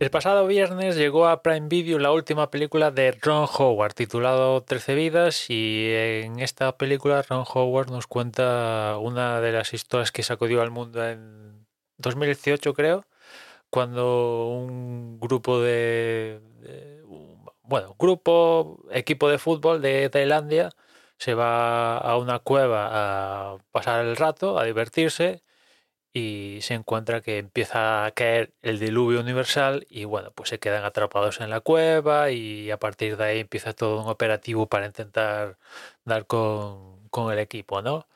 El pasado viernes llegó a Prime Video la última película de Ron Howard, titulado Trece vidas, y en esta película Ron Howard nos cuenta una de las historias que sacudió al mundo en 2018, creo, cuando un grupo de, de bueno, grupo, equipo de fútbol de Tailandia se va a una cueva a pasar el rato, a divertirse y se encuentra que empieza a caer el diluvio universal y bueno, pues se quedan atrapados en la cueva y a partir de ahí empieza todo un operativo para intentar dar con, con el equipo, ¿no?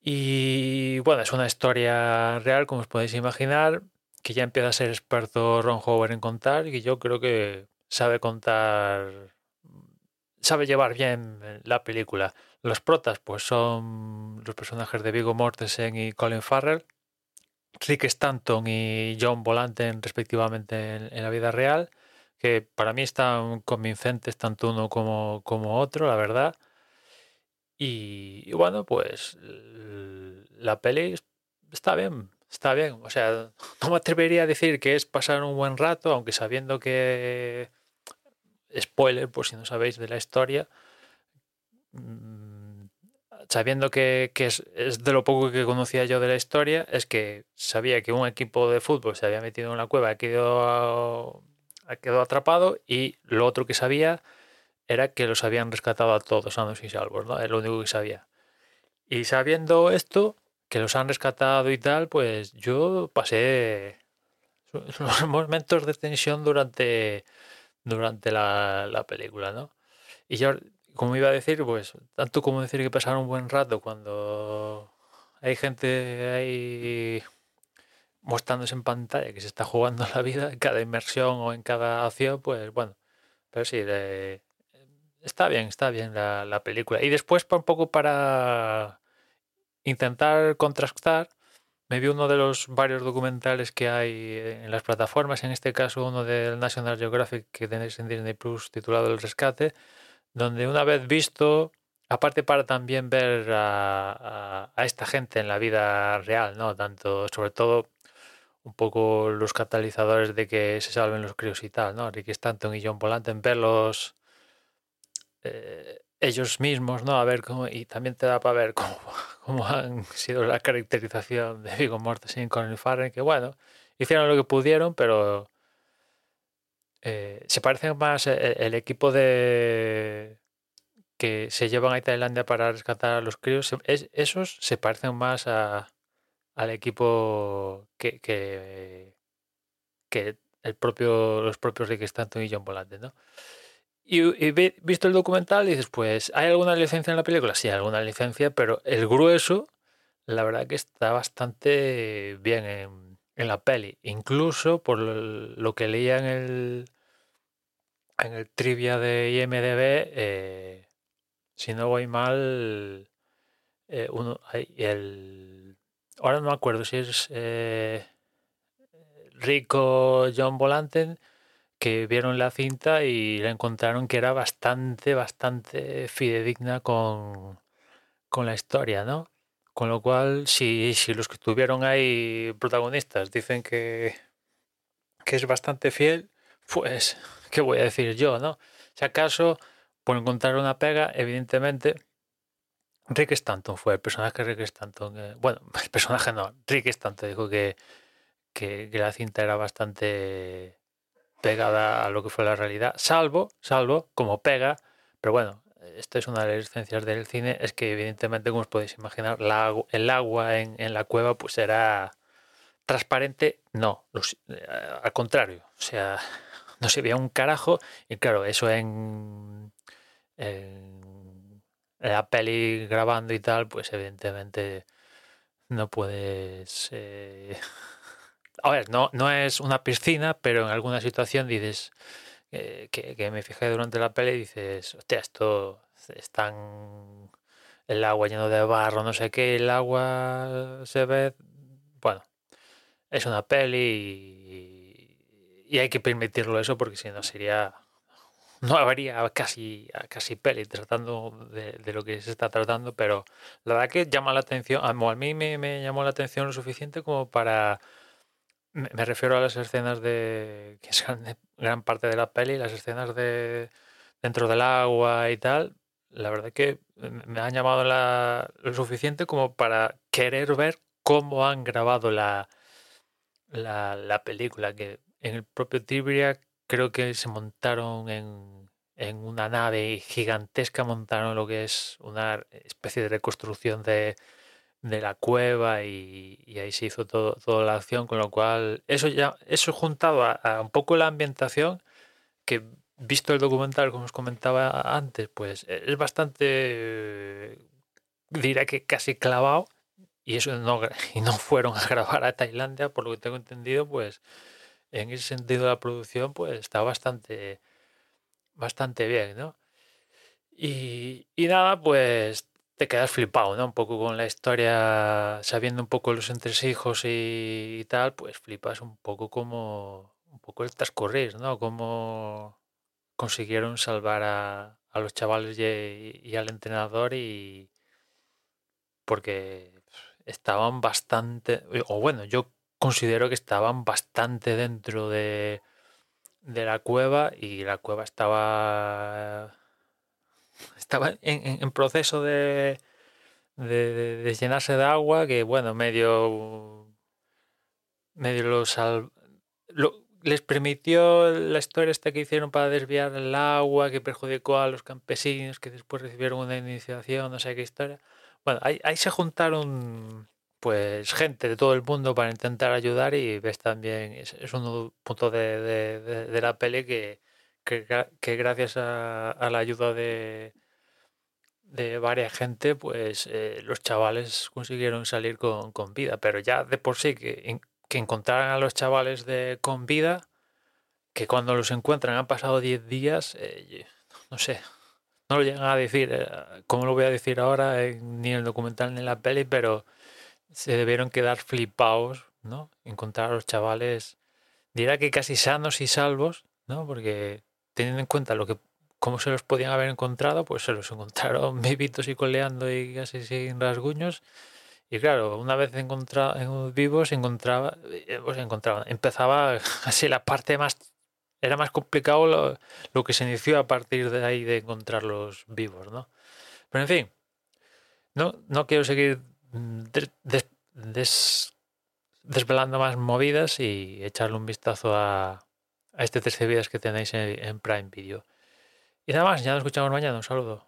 Y bueno, es una historia real, como os podéis imaginar, que ya empieza a ser experto Ron Howard en contar y yo creo que sabe contar, sabe llevar bien la película. Los protas, pues son los personajes de Vigo Mortensen y Colin Farrell, Rick Stanton y John Volanten, respectivamente, en, en la vida real, que para mí están convincentes tanto uno como, como otro, la verdad. Y, y, bueno, pues la peli está bien, está bien. O sea, no me atrevería a decir que es pasar un buen rato, aunque sabiendo que... Spoiler, por si no sabéis de la historia, sabiendo que, que es, es, de lo poco que conocía yo de la historia, es que sabía que un equipo de fútbol se había metido en la cueva, quedó, quedó atrapado y lo otro que sabía era que los habían rescatado a todos, sanos y salvos, ¿no? Es lo único que sabía. Y sabiendo esto, que los han rescatado y tal, pues yo pasé momentos de tensión durante, durante la, la película, ¿no? Y yo como iba a decir, pues tanto como decir que pasar un buen rato cuando hay gente ahí mostrándose en pantalla que se está jugando la vida en cada inmersión o en cada acción, pues bueno, pero sí, está bien, está bien la, la, película. Y después, un poco para intentar contrastar, me vi uno de los varios documentales que hay en las plataformas, en este caso uno del National Geographic que tenéis en Disney Plus titulado El Rescate donde una vez visto, aparte para también ver a, esta gente en la vida real, ¿no? Tanto, sobre todo, un poco los catalizadores de que se salven los críos y tal, ¿no? Ricky Stanton y John Volanten, verlos eh, ellos mismos, ¿no? A ver cómo, y también te da para ver cómo, han sido la caracterización de Vigo Mortensen con el Farren, que bueno, hicieron lo que pudieron, pero eh, se parece más el, el, equipo de que se llevan a Tailandia para rescatar a los críos, es, esos se parecen más a, al equipo que, que, que, el propio, los propios Rick Stanton y John Volante, ¿no? Y, visto el documental dices, pues, ¿hay alguna licencia en la película? Sí, alguna licencia, pero el grueso, la verdad que está bastante bien en, en la peli. Incluso por lo que leía en el, en el trivia de IMDB, eh, si no voy mal, eh, uno, el, ahora no me acuerdo si es eh, Rico John Volanten que vieron la cinta y la encontraron que era bastante, bastante fidedigna con, con la historia, ¿no? Con lo cual, si, si los que estuvieron ahí protagonistas dicen que, que es bastante fiel, pues, ¿qué voy a decir yo, no? Si acaso, por encontrar una pega, evidentemente, Rick Stanton fue el personaje Rick Stanton. Eh, bueno, el personaje no, Rick Stanton dijo que, que, que la cinta era bastante pegada a lo que fue la realidad, salvo, salvo, como pega, pero bueno, esta es una de las licencias del cine, es que evidentemente, como os podéis imaginar, el agua en, la cueva pues era transparente, no, eh, al contrario, o sea, no se veía un carajo, y claro, eso en, en la peli grabando y tal, pues evidentemente no puedes... Eh, a ver, no, no es una piscina, pero en alguna situación dices, eh, que, me fijé durante la peli, dices, hostia, esto están el agua lleno de barro, no sé qué, el agua se ve, bueno, es una peli y, y hay que permitirlo eso porque si no sería, no habría casi, casi peli tratando de, de, lo que se está tratando, pero la verdad que llama la atención, a mí me, me llamó la atención lo suficiente como para me refiero a las escenas de. que es gran, parte de la peli, las escenas de dentro del agua y tal. La verdad que me han llamado la, lo suficiente como para querer ver cómo han grabado la, la, la película. Que en el propio Tibria creo que se montaron en, en una nave gigantesca, montaron lo que es una especie de reconstrucción de, de la cueva y, ahí se hizo todo, toda la acción, con lo cual eso ya, eso juntado a, un poco la ambientación, que visto el documental, como os comentaba antes, pues es bastante, dirá que casi clavado, y eso no, y no fueron a grabar a Tailandia, por lo que tengo entendido, pues en ese sentido la producción pues está bastante, bastante bien, ¿no? Y, y nada, pues te quedas flipado, ¿no? Un poco con la historia, sabiendo un poco los entresijos y, tal, pues flipas un poco como un poco el transcurrir, ¿no? Cómo consiguieron salvar a, a los chavales y, y, al entrenador y porque estaban bastante, o bueno, yo considero que estaban bastante dentro de, de la cueva y la cueva estaba estaba en, proceso de, de, de, llenarse de agua, que bueno, medio, medio lo, sal, lo les permitió la historia esta que hicieron para desviar el agua, que perjudicó a los campesinos, que después recibieron una iniciación, no sé qué historia. Bueno, ahí, se juntaron pues gente de todo el mundo para intentar ayudar y ves también, es, es un punto de, de, de, la peli que, que, gracias a, a la ayuda de, de varias gente, pues eh, los chavales consiguieron salir con, con, vida. Pero ya de por sí que, que encontraran a los chavales de, con vida, que cuando los encuentran han pasado 10 días, eh, no sé, no lo llegan a decir, eh, como lo voy a decir ahora, eh, ni en el documental ni en la peli, pero se debieron quedar flipados, ¿no? Encontrar a los chavales, dirá que casi sanos y salvos, ¿no? Porque teniendo en cuenta lo que cómo se los podían haber encontrado, pues se los encontraron vivitos y coleando y casi sin rasguños. Y claro, una vez encontrado, vivos, encontraba, pues encontraba, empezaba así la parte más, era más complicado lo, lo, que se inició a partir de ahí de encontrarlos vivos, ¿no? Pero en fin, no, no quiero seguir des, des, desvelando más movidas y echarle un vistazo a, a este 13 vidas que tenéis en, en Prime Video. Y nada más, ya nos escuchamos mañana. Un saludo.